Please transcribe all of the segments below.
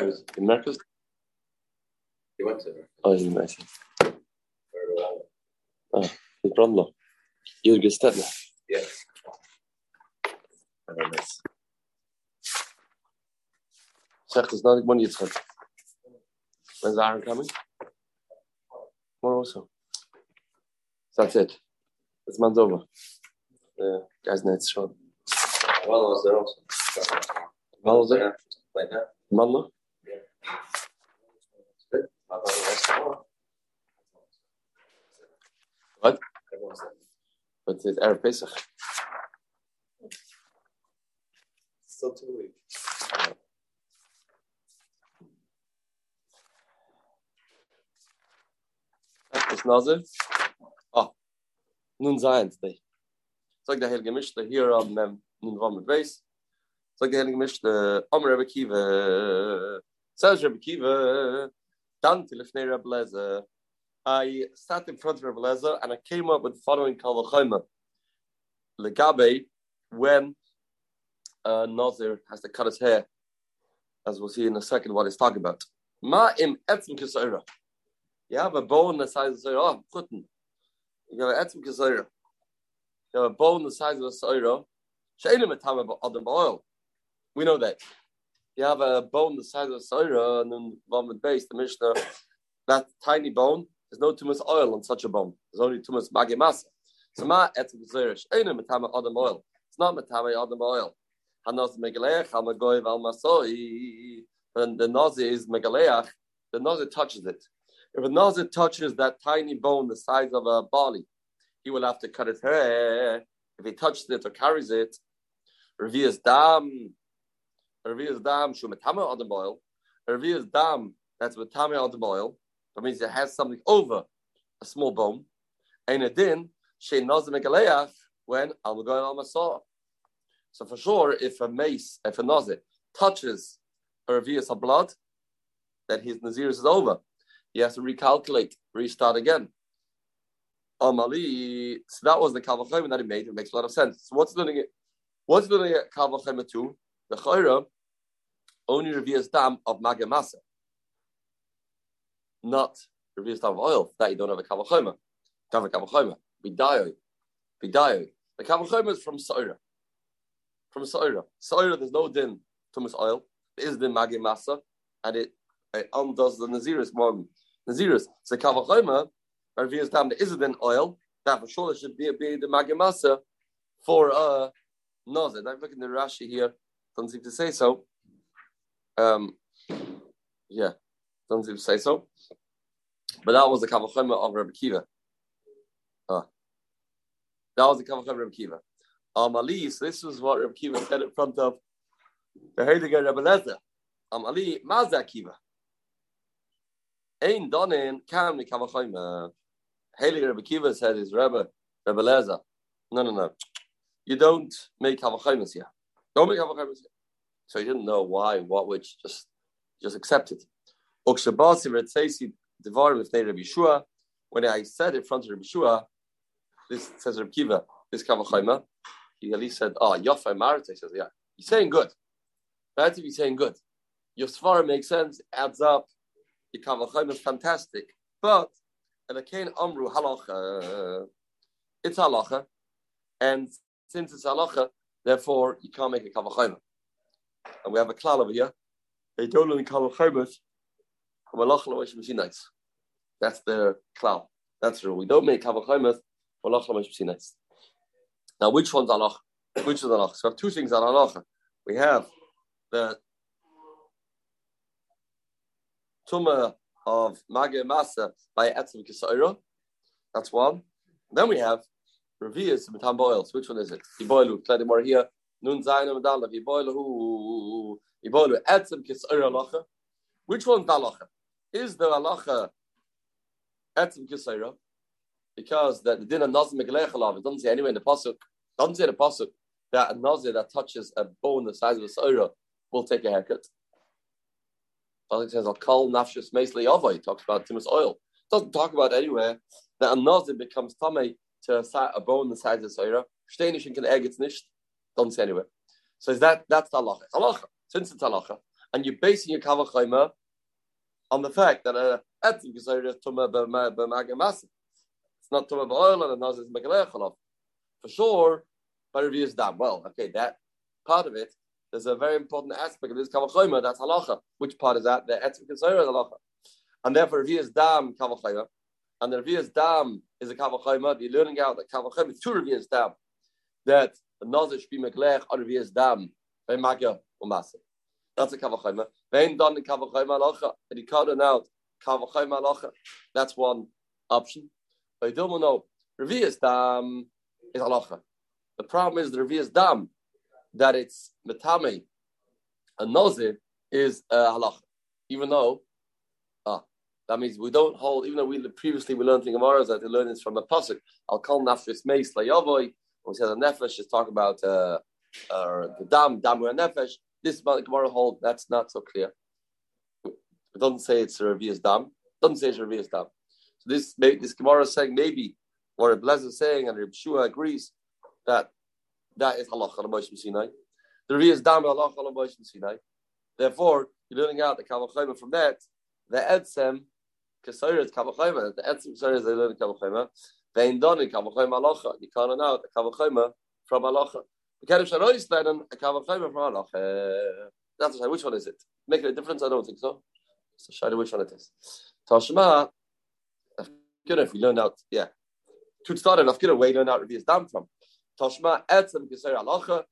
In Mercus? He went to Oh, you might say. Oh, he's Brunlo. You'll get step now. Yeah. Very nice. Zeg, is not one Yitzchak. When's Aaron coming? Tomorrow also. So that's it. This man's over. The guy's night's short. Well, was there also. Well, was there? Like that. Manlo? What? But it's Erev Pesach. Still two weeks. It's Nazir. Oh, nun sein today. Sag der Heilige Mischte hier am nun war mit Beis. Sag der Heilige Mischte, Am Rebbe Kiva. Says Rebbe Kiva. Dan till if Rebbe Lezer. I sat in front of Rebbe Lezer and I came up with the following Kalvachayma. Legabe, when uh, Nazir has to cut his hair, as we'll see in a second what he's talking about. Ma im etzim kisayra. You have a bone the size of the oh, putin. You have an etzim kisayra. You have a bone the size of a sayra. Shainim etam adam oil. We know that. You have a bone the size of a sayra, and then with base, the Mishnah, that tiny bone, there's no too much oil on such a bone. There's only too much magimasa. So ma etzim kisayra. Shainim etam adam oil. It's not metame adam oil. Hanos megaleach, hamagoy val masoi. And the nazi is megaleach. The nazi touches it. If a nazi touches that tiny bone the size of a barley, he will have to cut his hair. If he touches it or carries it, revias dam, revias dam shumetama adam oil, revias dam that's metame adam oil. That means it has something over a small bone. And a din she nazi megaleach when al magoy al masoi. So for sure, if a mace, if a nazir touches a of blood, then his nazir is over. He has to recalculate, restart again. Amali, so that was the kavachayim that he made. It makes a lot of sense. So what's doing it? What's doing it kavachayim to the chayra? Only reveals dam of magamasa, not reveals dam of oil. That you don't have a kavachayim. Don't have a kavachayim. Bidayo, bidayo. The kavachayim is from Saira from Saira. Saira, there's no din tumas oil. There is din magi masa, and it, it undoes the naziris one. naziris. So or if time there is a din oil, that for sure should be, be the magi masa for uh nazir. I'm looking at the Rashi here. Doesn't seem to say so. Um, yeah, doesn't seem to say so. But that was the kavachayma of Rabbi Kiva. Uh, that was the kavachayma of Rabbi Kiva. Amali, so this was what Rabbi Kiva said in front of the Heiliger Rebbe Lezer. Amali, Mazda Kiva. Ein donen kam ni kavachayma. Heiliger Rebbe Kiva said his Rebbe, Rebbe Lezer. No, no, no. You don't make kavachaymas here. Don't here. So he didn't know why, what, which, just just accept it. Ukshabasi with Rabbi Yeshua. When I said in front of Rabbi Yeshua, this says Rabbi Kiva, this kavachayma, he at least said, ah, "Oh, Yafa Marita." He says, "Yeah, he's saying good. That's if he's saying good. Your svara makes sense, adds up. Your kavachayim is fantastic, but and again, amru halacha. It's halacha, and since it's halacha, therefore you can't make a kavachayim. And we have a klal over here. They don't learn kavachayim. That's the klal. That's true. We don't make kavachayim. nice. Now, which one's Allah? Which is Allah? So we have two things on Allah. We have the Tuma of Maga Masa by Etzim Kisaira. That's one. Then we have Revius Matam Boils. Which one is it? Iboilu, Kledi more here. Nun Zainam Dalav. Iboilu. Iboilu. Etzim Kisaira Allah. Which one's the Allah? Is the Allah Etzim Kisaira? Because the, the din of Nazim Megalech it doesn't say anywhere in the Pasuk, doesn't say in the Pasuk that a Nazir that touches a bone the size of a Saira will take a haircut. Pasuk says, I'll call Nafshus Meisli Ava. He talks about Timus oil. Doesn't talk about anywhere that a Nazir becomes Tame to a, bone the size of a Saira. Steinish can egg it's nicht. Doesn't say anywhere. So is that that's the halacha. Halacha. Since it's halacha, and you're basing your kavachayma on the fact that a etzim is tuma b'magamasa. It's not tuma b'oil and a naz is megalechalav. For sure, by Revius Dam. Well, okay, that part of it, there's a very important aspect of this kavachayma, that's halacha. Which part is that? The etzim is halacha. And therefore, Revius Dam kavachayma, and the Revius Dam is a kavachayma, you're learning out that kavachayma is two Revius Dam, that a naz should be megalech on Revius Dam, by magya umasa. That's a kavachayma. Vein done the kavachayma halacha, and he cut it out. Kavachayma halacha. That's one option. But you don't know. Revius dam is halacha. The problem is the revius dam that it's metame and nozir is uh, halacha. Even though, that means we don't hold. Even though we previously we learned in Gemara that we learned this from a pasuk. I'll call nafshis meis layavoy. When we said the nefesh, is talk about uh, uh, the dam dam nefesh. This is about the Gemara hold that's not so clear. It doesn't say it's a Revius Dam. It doesn't say it's a Revius Dam. So this this Gemara is saying maybe, or Blez is saying, and Reb Shua agrees that that is halacha Moshe Sinai. The Revius Dam halacha Moshe Sinai. Therefore, you're learning out the Kavachayma from that. The Edsem Kesayir is Kavachayma. The Edsem Kesayir is they learn Kavachayma. Vein Doni Kavachayma halacha. You can't know the Kavachayma from halacha. The Kedesh Arois then a Kavachayma from halacha. That's which one is it? Make a difference? I don't think so. So show you which one it is. Tashma, good if we learned out, yeah. To start enough, good way learned out Revius Dam from. Tashma etzem geser alacha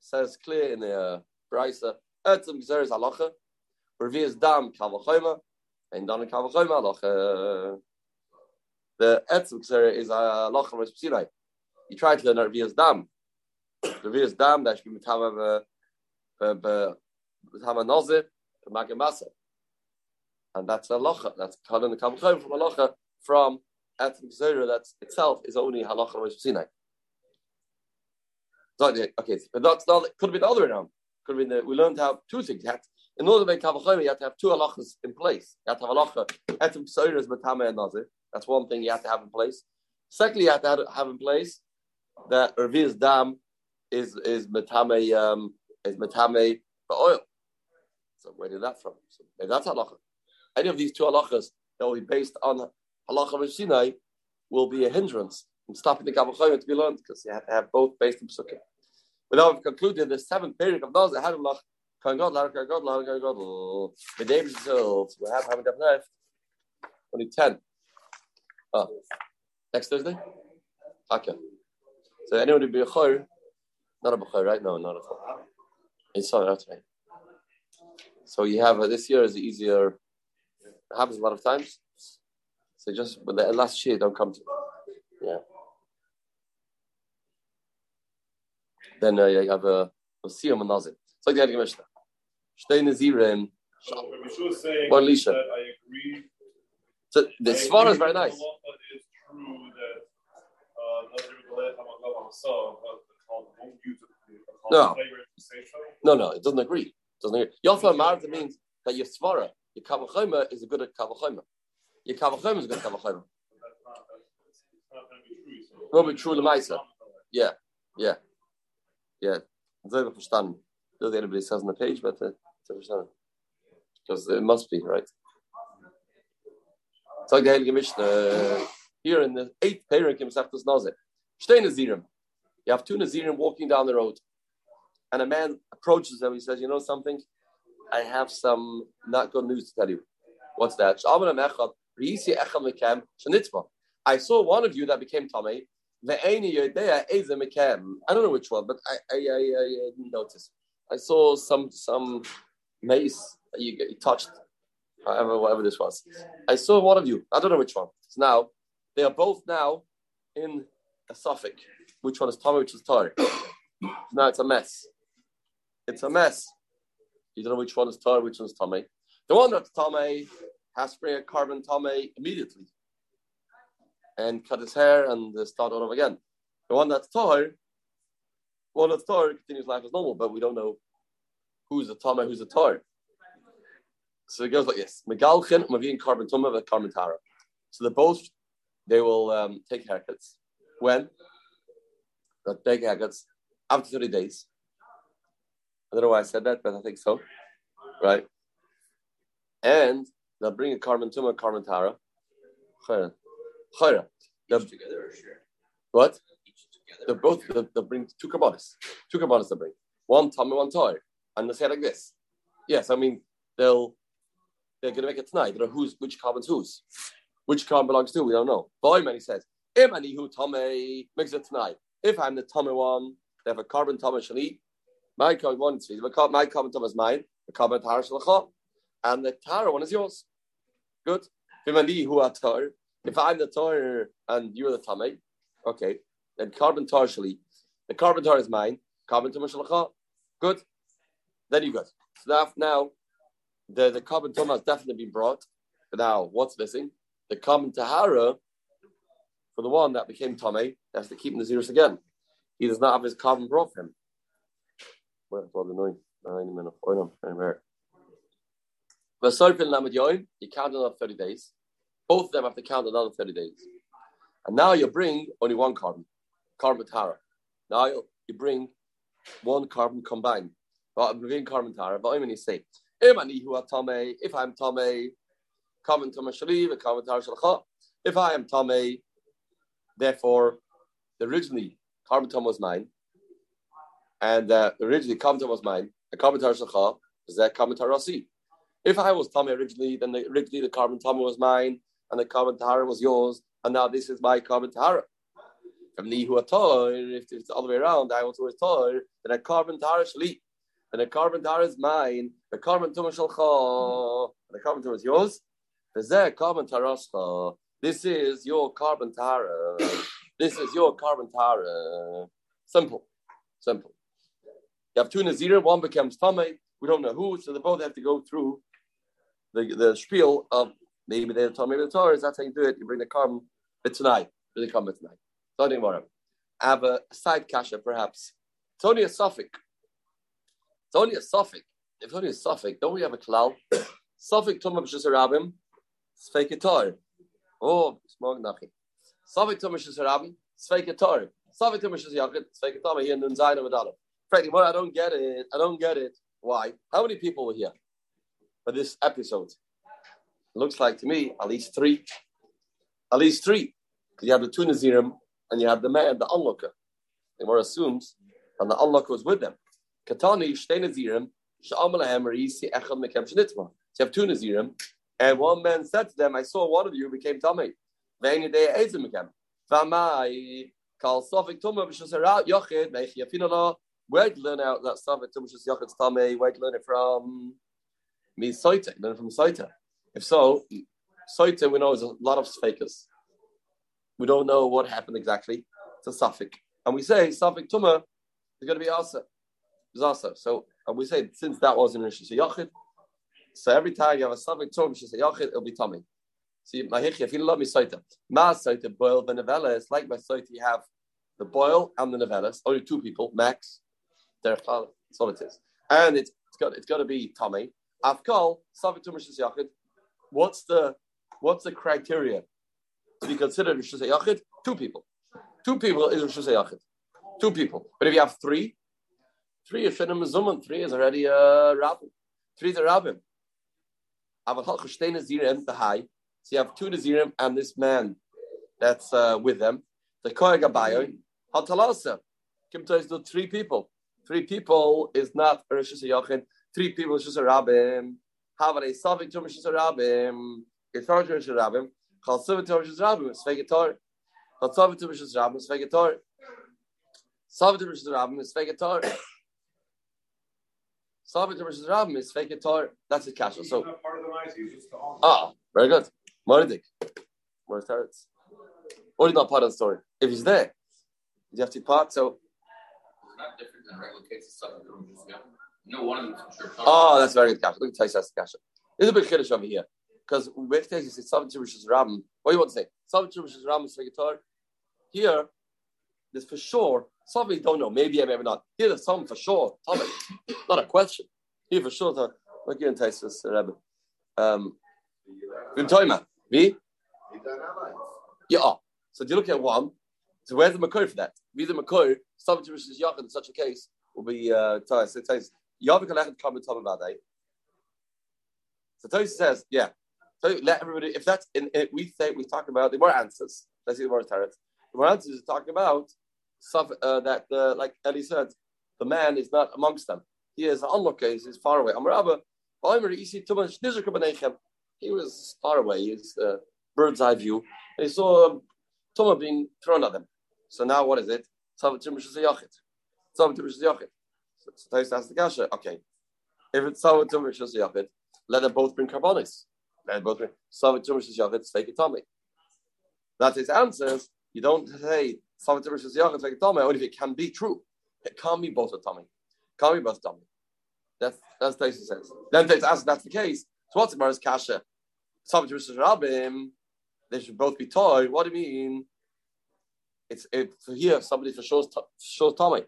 says clear in the uh, brisa. Etzem geser is alacha. Revius Dam kavachayma and dan kavachayma alacha. The geser is alacha uh, Sinai. You try to learn Revius Dam. Revius Dam that should be mitama mitama nozir magamasa and that's a halacha. That's kalan the kavachayim from halacha from etzem zera. That itself is only halacha Rosh Sinai. Okay, but that's not. Could be the other way around. Could be the, we learned to have two things. You have to, in order to make kavachayim, you have to have two halachas in place. You have to have halacha zera is matame and nazir. That's one thing you have to have in place. Secondly, you have to have, in place that Revi's dam is is matame um, is matame for oil. So where did that from? So that's halacha any of these two halachas that will be based on halacha of Sinai will be a hindrance in stopping the Kabbalah to be learned because you have to have both based in Psukim. But now we've concluded the seventh period of that had Allah. Kan God, Lar God, Lar God, God. The day results. We have haven't left. Only ten. Oh, next Thursday. Okay. So anyone would be a chor? Not a b'chor, right? No, not a chor. It's sorry, right. So you have uh, this year is easier it happens a lot of times. So just when the last year don't come to yeah. Then uh, you have a Osiyam and Nazir. It's like the Heiligen Mishnah. Shtei Nazirim. One Lisha. I agree. So the Svara is very nice. No. No, no, it doesn't agree. It doesn't agree. Yofa Martha means that your Svara your kavachayma is a good kavachayma. Your kavachayma is a good kavachayma. Will be true lemaisa. Yeah, yeah, yeah. Very verstanden. Does anybody says on the page, but uh, because it must be right. It's the Heilige Mishnah here in the eighth Perikim Seftas Nazir. Shtei Nazirim. You have two Nazirim walking down the road, and a man approaches them. He says, "You know something? I have some not good news to tell you. What's that? I saw one of you that became Tomei. I don't know which one, but I, I, I, I noticed. I saw some some mace you, you touched, however, whatever this was. I saw one of you. I don't know which one. So now they are both now in a suffix. Which one is Tommy? which is Tar? now it's a mess. It's a mess. You don't know which one is Torah, which one is Tomei. The one that's Tomei has to bring a carbon Tomei immediately and cut his hair and start all over again. The one that's Torah, one that's Torah continues life as normal, but we don't know who's a Tomei, who's a Torah. So it goes like this: Megalchin, Mavin, carbon Tomei, carbon Tara. So the both they will um, take haircuts. When? They'll take haircuts after 30 days. I don't know why I said that, but I think so. right? And they'll bring a carbon tuma, carbon tara. Chayra. Chayra. Together share? What? They're both, they'll, they'll bring two carbonas. Two carbonas they'll bring. One tummy, one toy. And they'll say like this. Yes, I mean, they'll, they're going to make it tonight. They know who's, which carbon's whose. Which carbon belongs to, we don't know. Boyman, he says, Im ani hu tame, makes it tonight. If I'm the tummy one, they have a carbon shall eat. My carbon one is my carbon tummy is mine. The carbon shall And the tara one is yours. Good. Im ani hu atar. If I'm the tar and you're the tummy, okay, then carbon tar. The carbon tar is mine. Carbon tummy shall Good. Then you good. So now, the, the carbon tummy has definitely been brought. But now, what's missing? The carbon tahara for the one that became Tomei, has to keep in the zeros again. He does not have his carbon brought for him. Well, Sarfin Lamed Yoim, you count another 30 days. Both of them have to count another 30 days. And now you bring only one carbon, carbon tara. Now you bring one carbon combined. Tara, if I'm Tomei, carbon tama shaliv, carbon tara shalcha. If I am Tomei, Therefore, originally carbon tom was mine, and uh, originally carbon was mine. The carbon tar is that carbon tar. If I was Tommy originally, then the, originally the carbon tom was mine, and the carbon tahara was yours, and now this is my carbon tahara. If it's all the way around, I was always tor, then a carbon tahara. Then a carbon tahara is mine, the carbon tom shalcha, the carbon tom is yours. That carbon tarascha. This is your carbon tara. This is your carbon tara. Simple. Simple. You have two Nazir, one becomes Tame. We don't know who, so they both have to go through the, the spiel of maybe they're Tame, maybe the Torah. That's how you do it. You bring the carbon tonight. Bring the carbon tonight. More. I have a side kasha, perhaps. It's only a suffix. It's only a suffix. If it's only a suffix, don't we have a klal? Suffix Tumah B'Shus Rabim, Sveike Torah. Oh, smog nachi. Savik tumish is rabbi, sveike tor. Savik tumish is yachid, sveike tor. Here the Zayin of Adala. Frankie, well, I don't get it. I don't get it. Why? How many people were here for this episode? Looks like to me at least three. At least three. Because you have the two Nazirim and you have the man, the onlooker. The more assumes, and the onlooker was with them. Katani, Shtei Nazirim, Sha'amalahem, Risi, Echad, Mekem, Shnitma. So you have two Nazirim, and one man said to them, I saw one of you became tummy. Vaini de ezim again. Vamai kal sofik tumma b'shus harat yochid meichi yafinala. Where'd you learn out that sofik tumma b'shus yochid's tummy? Where'd you learn it from? Me soita. Learn it from soita. If so, soita we know is a lot of fakers. We don't know what happened exactly. It's a suffix. And we say suffix tumma is going to be asa. Is asa. So and we say since that was in Rishis Yochid, so every time you have a tum, she say yachid, it'll be tummy. See, my if you love me soita, ma soita boil the novella. It's like my soita. You have the boil and the novellas. Only two people max. That's all it is, and it's, it's got it's got to be tummy. Afkal suffix tum shis yachid. What's the what's the criteria to be considered shis yachid? Two people. Two people is shis yachid. Two people. But if you have three, three is shenim zuman. Three is already a rabbin. Three is a rabbin. So you have two Nazirim and this man that's uh, with them. The Kohen Gabayon, Hatalasa. Kim tells you three people. Three people is not a Rosh Hashanah. Three people is just a Rabbim. Have a Savik to Rosh Rabbim. Not Rosh Rabbim. Chal Savik to Rosh Rabbim. It's Vegetar. Chal Savik to Rosh Rabbim. It's Vegetar. Savik to Rosh Rabbim. It's Vegetar. Savik to Rosh Rabbim. It's Vegetar. That's his kasha. So. not part of the mice, he's just the owner. Ah, very good. Moridik. Where's Teretz? Or he's not part of the story. If he's there, you have to part. So, It's not different than regular cases. Some of them just, yeah. No one of them sure. oh, that's very good, Kasha. Look at Taisas Kasha. There's a big kiddush over here. Because with Taisas, you say seven Jewish Ram. What do you want to say? Seven Jewish Ram is fake guitar. Here, there's for sure. Some of you don't know. Maybe, I, maybe not. Here, there's some for sure. Tommy. Not a question. Here, for sure. Look here in Taisas Rebbe. Um. Me? Yeah. So do you look at one? So where's the Makor for that? Be the Makor, something to Rishis Yachid in such a case will be uh Tais. It says Yavik Alechet Kam Tom Vadai. So Tosi says, yeah. So let everybody, if that's in, in we say we talk about the more answers. Let's see the more tarets. The more answers is talking about stuff uh, that, uh, like Eli said, the man is not amongst them. He is an onlooker. He's far away. He was far away. He's a uh, bird's eye view. And he saw um, Tumah being thrown at them. So now what is it? So the okay, if it's Yachid, let them both bring carbonis. Let them both bring. That his answers, you don't say Yachid, Sveik Tommy, only if it can be true. It can't be both a Tommy. Can't be both Tommy. That's that's Tais says. Then Tais asks, that's the case. So what's the Gemara's Kasha? Shus Rabim, they should both be toy. What do you mean? It's it, here somebody for shows shows Tommy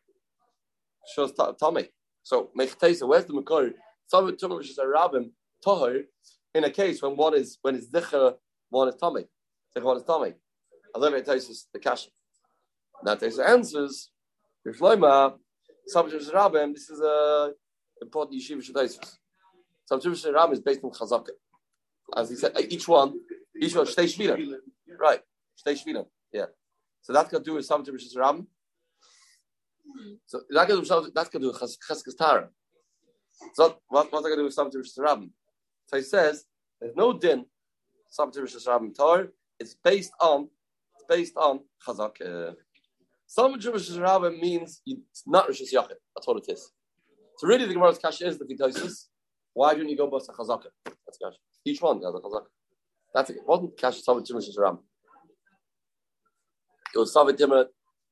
shows Tommy. So Mechtesa, where's the Makor? Some of which is a rabbin Toher in a case when one is when it's Dicha, one is Tommy. Dicha, one is Tommy. I it takes the cash. Now the answers. If Shloima, some of rabbin, this is a important yeshiva shadaisus. Some of rabbin is based on Chazaka. As he said, uh, each one, each one, Shtei Shvira. Right, Shtei Shvira. Yeah. So got to do with of rabbin. So that can do that can do. So what that going to do with rishis rabbim? So he says there's no din rishis rabbim tar. It's based on based on chazak. Uh, some Jewish rabbim means it's not rishis yachid. That's what it is. So really, the Gemara's kash is the fitosis. Why don't you go bust a chazaka? That's kash. Each one has a chazaka. That's it. it wasn't kash some Jewish rabbim. It was Savit Dimmer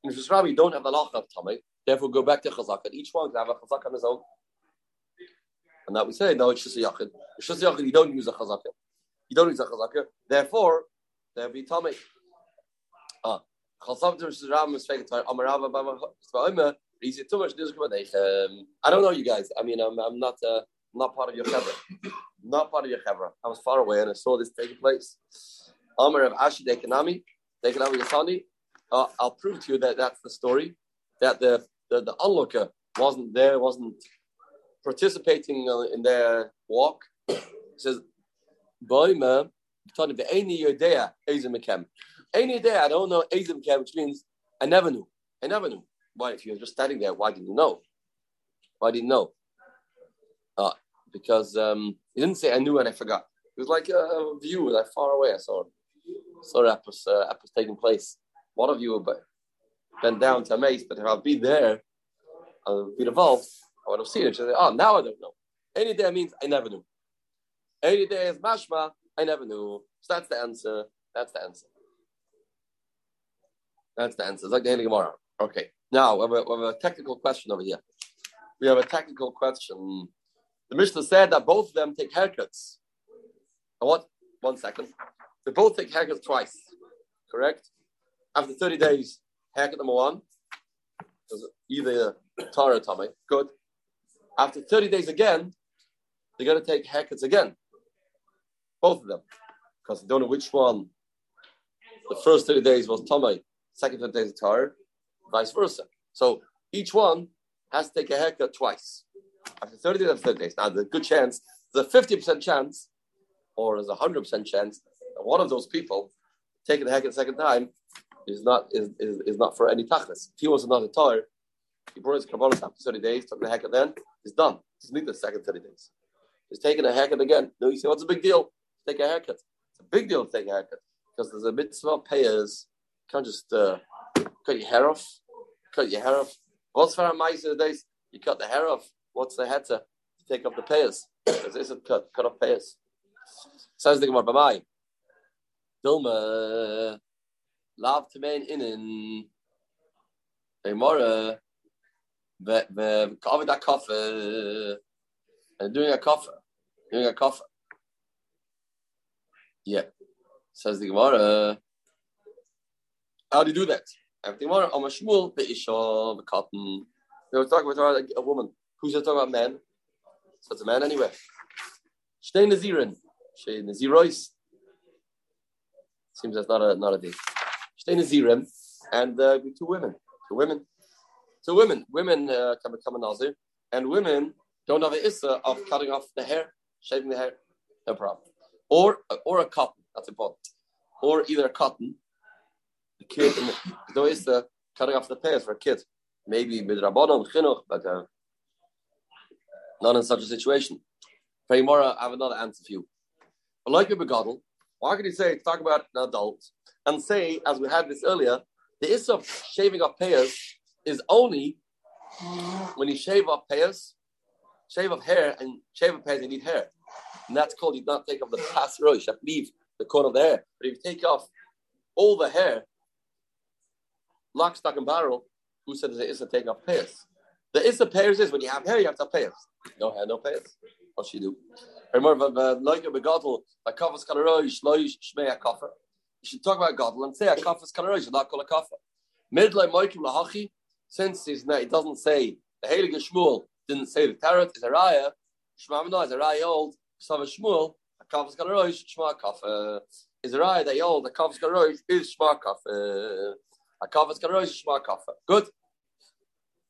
in Rabbi, you don't have the lacha of Tamei, therefore go back to Chazaka. Each one can have a Chazaka on his own. And that we say, no, it's just a Yachid. It's just a Yachid, you don't use a Chazaka. You don't use a Chazaka. Therefore, there'll be Tamei. Ah. I don't know you guys. I mean, I'm, I'm not uh, not part of your chevra. Not part of your chevra. I was far away and I saw this taking place. Amar of Ashi Dekanami, uh, I'll prove to you that that's the story. That the the, the onlooker wasn't there, wasn't participating in their walk. He says, "Boima, Tony, the any yodea ezim Any day I don't know ezim which means I never knew. I never knew. Why? If you're just standing there, why didn't you know? Why didn't you know? Uh, because um, he didn't say I knew and I forgot. It was like a view, like far away. I saw, saw was, uh, taking place. One of you will bend down to a mace, but if I'll be there, I'll be involved, I would have seen it. Say, oh, now I don't know. Any day means I never knew. Any day is mashma, I never knew. So that's the answer. That's the answer. That's the answer. It's like the Haley Gemara. Okay. Now we have, a, we have a technical question over here. We have a technical question. The Mishnah said that both of them take haircuts. Oh, what? One second. They both take haircuts twice. Correct? After 30 days, haircut number one, either Tara or Tommy, good. After 30 days again, they're going to take haircuts again. Both of them. Because they don't know which one. The first 30 days was Tommy, second 30 days Tara, vice versa. So each one has to take a haircut twice. After 30 days, after 30 days. Now, a good chance, there's a 50% chance, or there's a 100% chance that one of those people taking the haircut the second time is not is, is, is not for any tachlis. If he was another tar, he brought his carbonas after 30 days, took the haircut then, he's done. He doesn't need the second 30 days. He's taking a haircut again. No, you say, what's the big deal? Take a haircut. It's a big deal to take a haircut. Because there's a mitzvah payers. Can't just uh, cut your hair off. Cut your hair off. What's for a days? You cut the hair off. What's the head to take off the payers? Because it's a cut, cut off payers. Says the Gemara, Bamai. Dilma lav to main innen the cover that coffee and doing a coffee doing a coffee yeah says the Gemara how do you do that the Gemara on Shmuel the Isha the cotton they were talking about a, a woman who's talking about men so it's a man anyway Shtei Nazirin Shtei Nazirois seems that's not a not a date Shtei Nazirim, and uh, two women. Two women. Two women. Women uh, can become a Nazir, and women don't have an issa of cutting off the hair, shaving the hair. no problem. Or or a cotton, that's important. Or either a cotton, the kid, though is the cutting off the pairs for a kid. Maybe with rabbanon chinuch, but uh, not in such a situation. For I have another answer for you. But like a begadol, why can you say talk about an adult and say, as we had this earlier, the issue of shaving off payers is only when you shave off payers, shave off hair, and shave off payers, you need hair. And that's called you not take off the pas rosh, leave the corner of the hair. But if you take off all the hair, lock, stock, and barrel, who said there is a take off payers? The a payers is when you have hair, you have to payers. No hair, no payers. What you do? Remember, a uh, begadol, a. You should talk about gadol and say a kafas kalaroish, not call a kafa. Midlay moikim lahachi, since he's not, it doesn't say the Heilige Shmuel didn't say the tarot is a raya. Shema is a raya old. Sava Shmuel a kafas kalaroish shma kafa is a raya that old. A kafas kalaroish is shma kafa. A kafas kalaroish shma kafa. Good.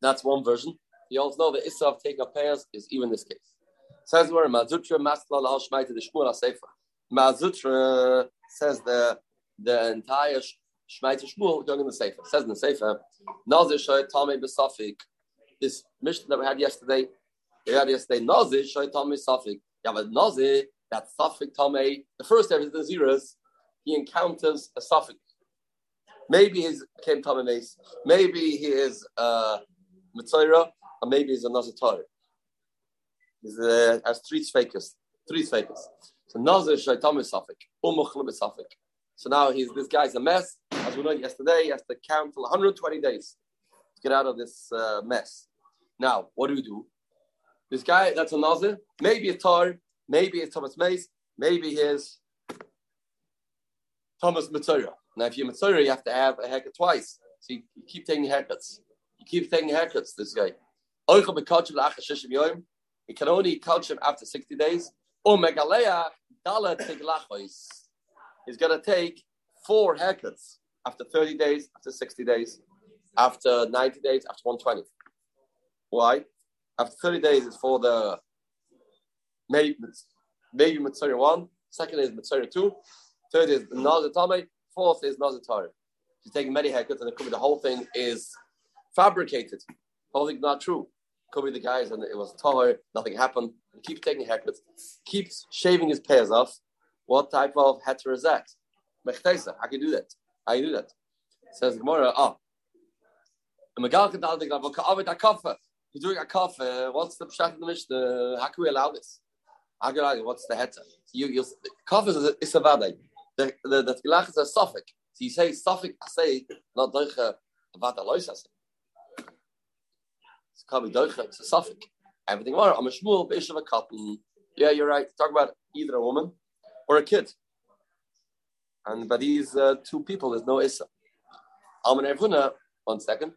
That's one version. You also know the issa of taking up payers is even this case. Says where Mazutra Maslal Al Shmaita the Shmuel Sefer. Mazutra says the the entire Shmaita Shmuel in the Sefer. Says in the Sefer, Nazir Shoy Tame Besafik. This mission that we had yesterday, we had yesterday, Nazir Shoy Tame Safik. Yeah, but Nazir, that Safik Tame, the first ever the zeros, he encounters a Safik. Maybe he's came Tame Mace. Maybe he is uh, Mitzayra, or maybe he's another Nazir He's uh, has three tzvekes, three tzvekes. So Nazir Shaitam is Safik, Umuchlim is Safik. So now he's this guy's a mess. As we know yesterday, he has to count till 120 days to get out of this uh, mess. Now, what do we do? This guy, that's a Nazir, maybe a Tar, maybe it's Thomas Mace, maybe his Thomas Mitzora. Now, if you're Mitzora, you have to have a haircut twice. So you, you keep taking haircuts. You keep taking haircuts, this guy. He can only couch him after 60 days. Oh, Megaleiach, he's going to take four haircuts after 30 days, after 60 days, after 90 days, after 120. Why? After 30 days is for the maybe maybe Mitzvah 1, second is Mitzvah 2, third is Nazir Tame, fourth is Nazir Torah. He's taking many haircuts, and it could be the whole thing is fabricated. Whole thing not true could be the guys and it was taller, nothing happened. He keeps taking haircuts, keeps shaving his pairs off. What type of heter is that? Mechtesa, I can do that. I can do that. Says Gemara, oh. He's doing a cough. what's the pshat in the Mishnah? How can we allow this? How can I, what's the heter? You, you, is a, is a. The, the, the is a suffix. So you say suffix, I say, not doicha, vada lois, I. It's called Doicha, it's a suffix. Everything more. I'm a shmuel, bish of a cotton. Yeah, you're right. Talk about either a woman or a kid. And by these uh, two people, there's no Issa. I'm an Erfuna, one second.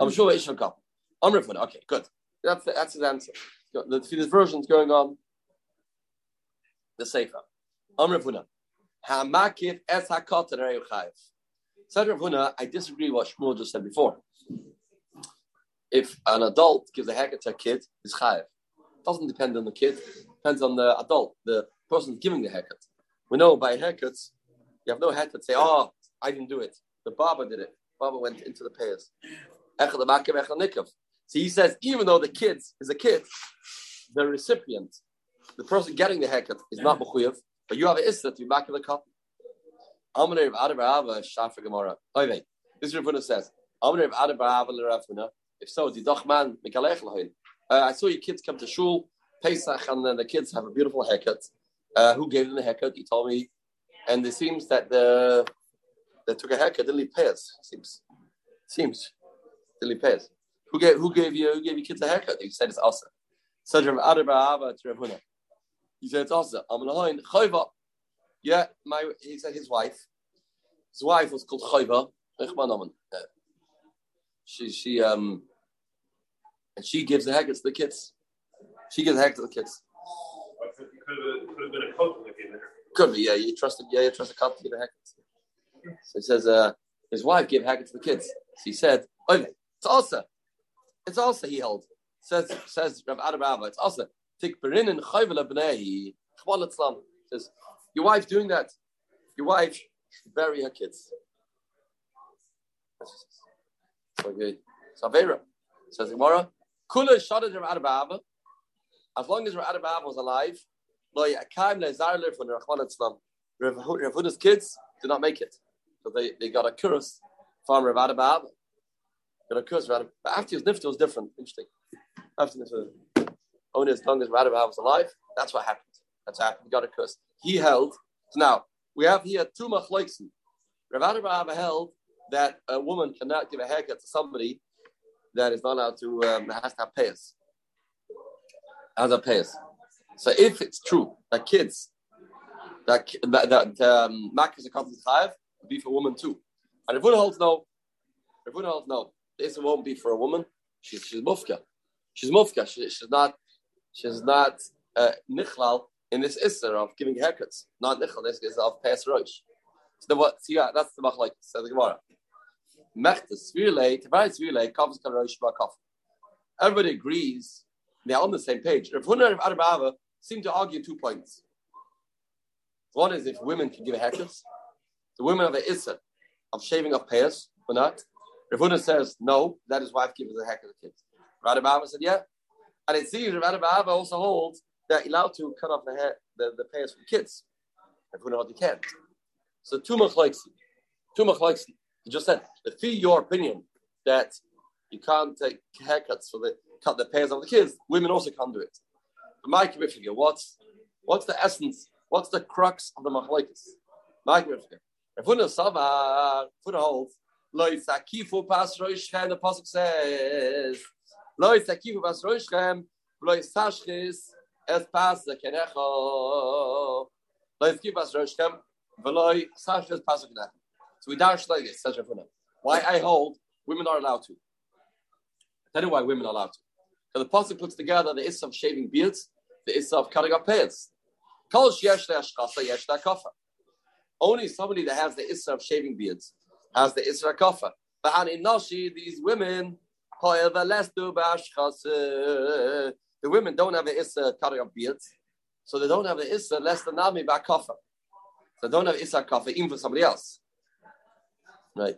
I'm sure Ish of couple. I'm Erfuna, okay, good. That's, the, that's his answer. The, the version's going on. The Sefer. I'm Erfuna. Hamakif es hakot and Said Erfuna, I disagree with what Shmuel just said before if an adult gives a haircut to a kid, it's chayiv. Doesn't depend on the kid, depends on the adult, the person giving the haircut. We know by haircuts, you have no haircut. Say, oh, I didn't do it. The barber did it. Barber went into the payers. So he says, even though the kid is a kid, the recipient, the person getting the haircut is not mechuyev, but you have an issa to be back in the cup. This Ravuna says, if so, the dochman uh, I saw your kids come to shul Pesach, and then the kids have a beautiful haircut. Uh, who gave them the haircut? He told me, and it seems that the they took a haircut. Didn't leave pairs. Seems seems didn't leave pairs. Who gave who gave you who gave your kids a haircut? He said it's Asa. Said Rav to Rav Huna. He said it's Asa. I'm an Chayva. Yeah, my he said his wife. His wife was called Chayva. She she um and she gives the haggis to the kids. She gives the haggis to the kids. Could be, yeah. You trust it, yeah. You trust a cop to give a haggis. So he says, uh, his wife gave haggis to the kids. So he said, "Okay, it's also, it's also he held." Says says Rav Adababa, it's also Tikberin and Chayvel Abnei. Chwal Islam says, your wife doing that. Your wife should bury her kids. Okay. So Avera says Gemara, Kula Shadad As long as Rav was alive, Lo Yakaim Lezarler from Rachman Islam. Rav kids did not make it. So they, they got a curse from Rav Abba. Got a curse, But after his nifta was different. Interesting. After only as long as Rav was alive, that's what happened. That's what happened. He got a curse. He held. Now, we have here two machlokes. Rav Abba held that a woman cannot give a haircut to somebody that is not allowed to um, has to have payas. Has a payas. So if it's true that kids that that, that um, mak is a content chayiv, be for a woman too. And if holds no, if holds no, this won't be for a woman. She's she's mufka. She's mufka. She, she's not. She's not uh, in this isser of giving haircuts. Not nichlal. This is of pas rosh. So what? See, yeah, that's the machlek. Says the Gemara. Mechtes Bakaf. Everybody agrees, they're on the same page. Rav Huna and Rav seem to argue two points. One is if women can give a haircut, the women have the issa of shaving off payas or not. Rav Huna says no, that his wife gives a haircut to kids. Rav said yeah. And it seems Rav also holds that you're allowed to cut off the hair, the, the payas from kids. Rav Huna he can't. So two machlokes, two machlokes you just said, if your opinion that you can't take haircuts for the cut the pairs of the kids, women also can't do it. My figure, what's what's the essence? What's the crux of the machlokes? My figure. If we know Sava, a hold. Lo yisakifu pas roishem. The pasuk says, Yisakifu pas roishem. Lo yisashchis es pas zekenecho. Lo yisakifu pas roishem. V'lo yisashchis pas zekenecho. So we dash like this, says Rav Why I hold women are allowed to. I tell you why women are allowed to. Because the pasuk puts together the issa of shaving beards, the issa of cutting up pants. Only somebody that has the issa of shaving beards has the issa kafa. But an inashi, these women, the women don't have the issa cutting up beards, so they don't have the issa less than nami by kafa. So they don't have issa kafa even for somebody else. Right.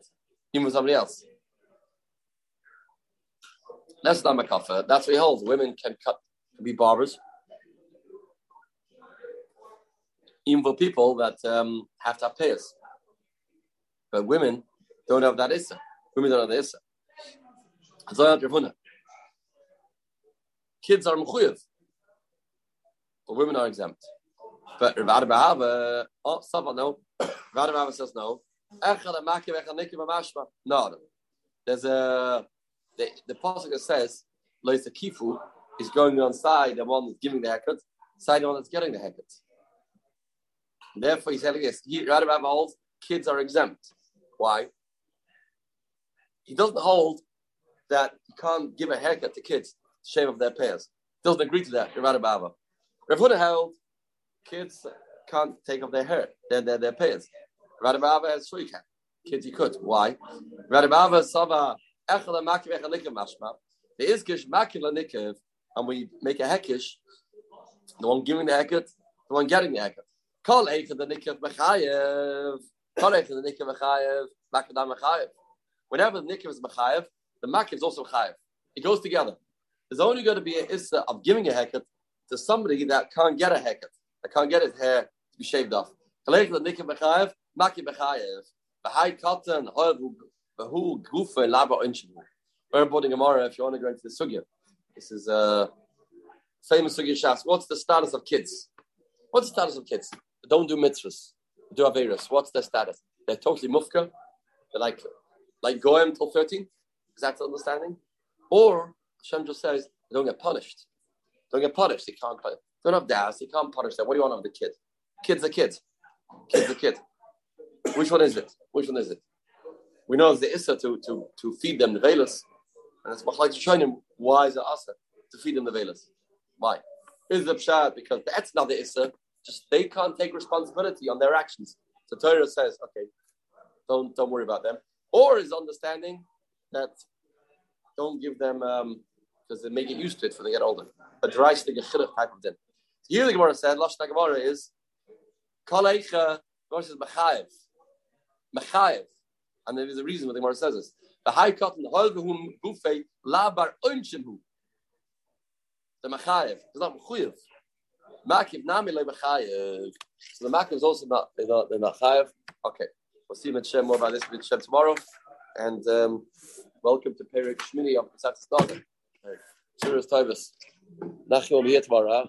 Even for somebody else. That's not makafa. That's what he holds. Women can cut, can be barbers. Even for people that um, have to have payers. But women don't have that issa. Women don't have the issa. Kids are mechuyev, but women are exempt. But Rav Bahava, oh, someone no. Rav Bahava says no. No, there's a the the pasuk says Loisa Kifu is going on side the one that's giving the haircut, side the one that's getting the haircut. Therefore, he's telling us he rather have holds kids are exempt. Why? He doesn't hold that you can't give a haircut to kids to shave off their pairs. Doesn't agree to that. Rav Baba. Rav held kids can't take off their hair, their their, their pairs. Radabava has sure you can. Kids, you could. Why? Radabava sava echel makiv echel nikiv mashma. The iskish makila and we make a hekish. The one giving the heket, the one getting the heket. Call eichel the nikiv mechayev. Call eichel the nikiv mechayev. Makadam mechayev. Whenever the nikiv is mechayev, the makiv is also mechayev. It goes together. There's only going to be a issa of giving a heket to somebody that can't get a heket, that can't get his hair to be shaved off. Laba Inchibu. Very important Gemara if you want to go into the Sugya. This is a famous Sugya Shas. What's the status of kids? What's the status of kids? They don't do mitzvahs, do Averis. What's their status? They're totally mufka. They're like, like Goyim till 13. Is that the understanding? Or Hashem just says they don't get punished. Don't get punished. They can't. They don't have das. They can't punish them. What do you want of the kid? Kid's a kid. Kid's a kid. Which one is it? Which one is it? We know it's the Issa to, to, to feed them the velas. And it's Machlaik to show him why is it Asa to feed them the velas? Why? Is the Pshat because that's not the Issa, just they can't take responsibility on their actions. So Torah says, okay, don't don't worry about them. Or is understanding that don't give them um, because they may get used to it when they get older. A dry stick, a chidduch type of din. Here the Gemara said, Lashon Gemara is Kol Eicha, says Mechayev. Mechayev. And there is a reason why the Gemara says this. The high cotton, the Holgehum Gufei, Labar Unchimhu. The Mechayev. It's not Mechuyev. Makiv Nami Le Mechayev. So the Makiv is also not, they're not, they're not Chayev. Okay. We'll see Shem more about this Shem tomorrow. And um, welcome to Perik Shmini of Pesach Stadler. Cheers, Tavis. Nachyom here tomorrow.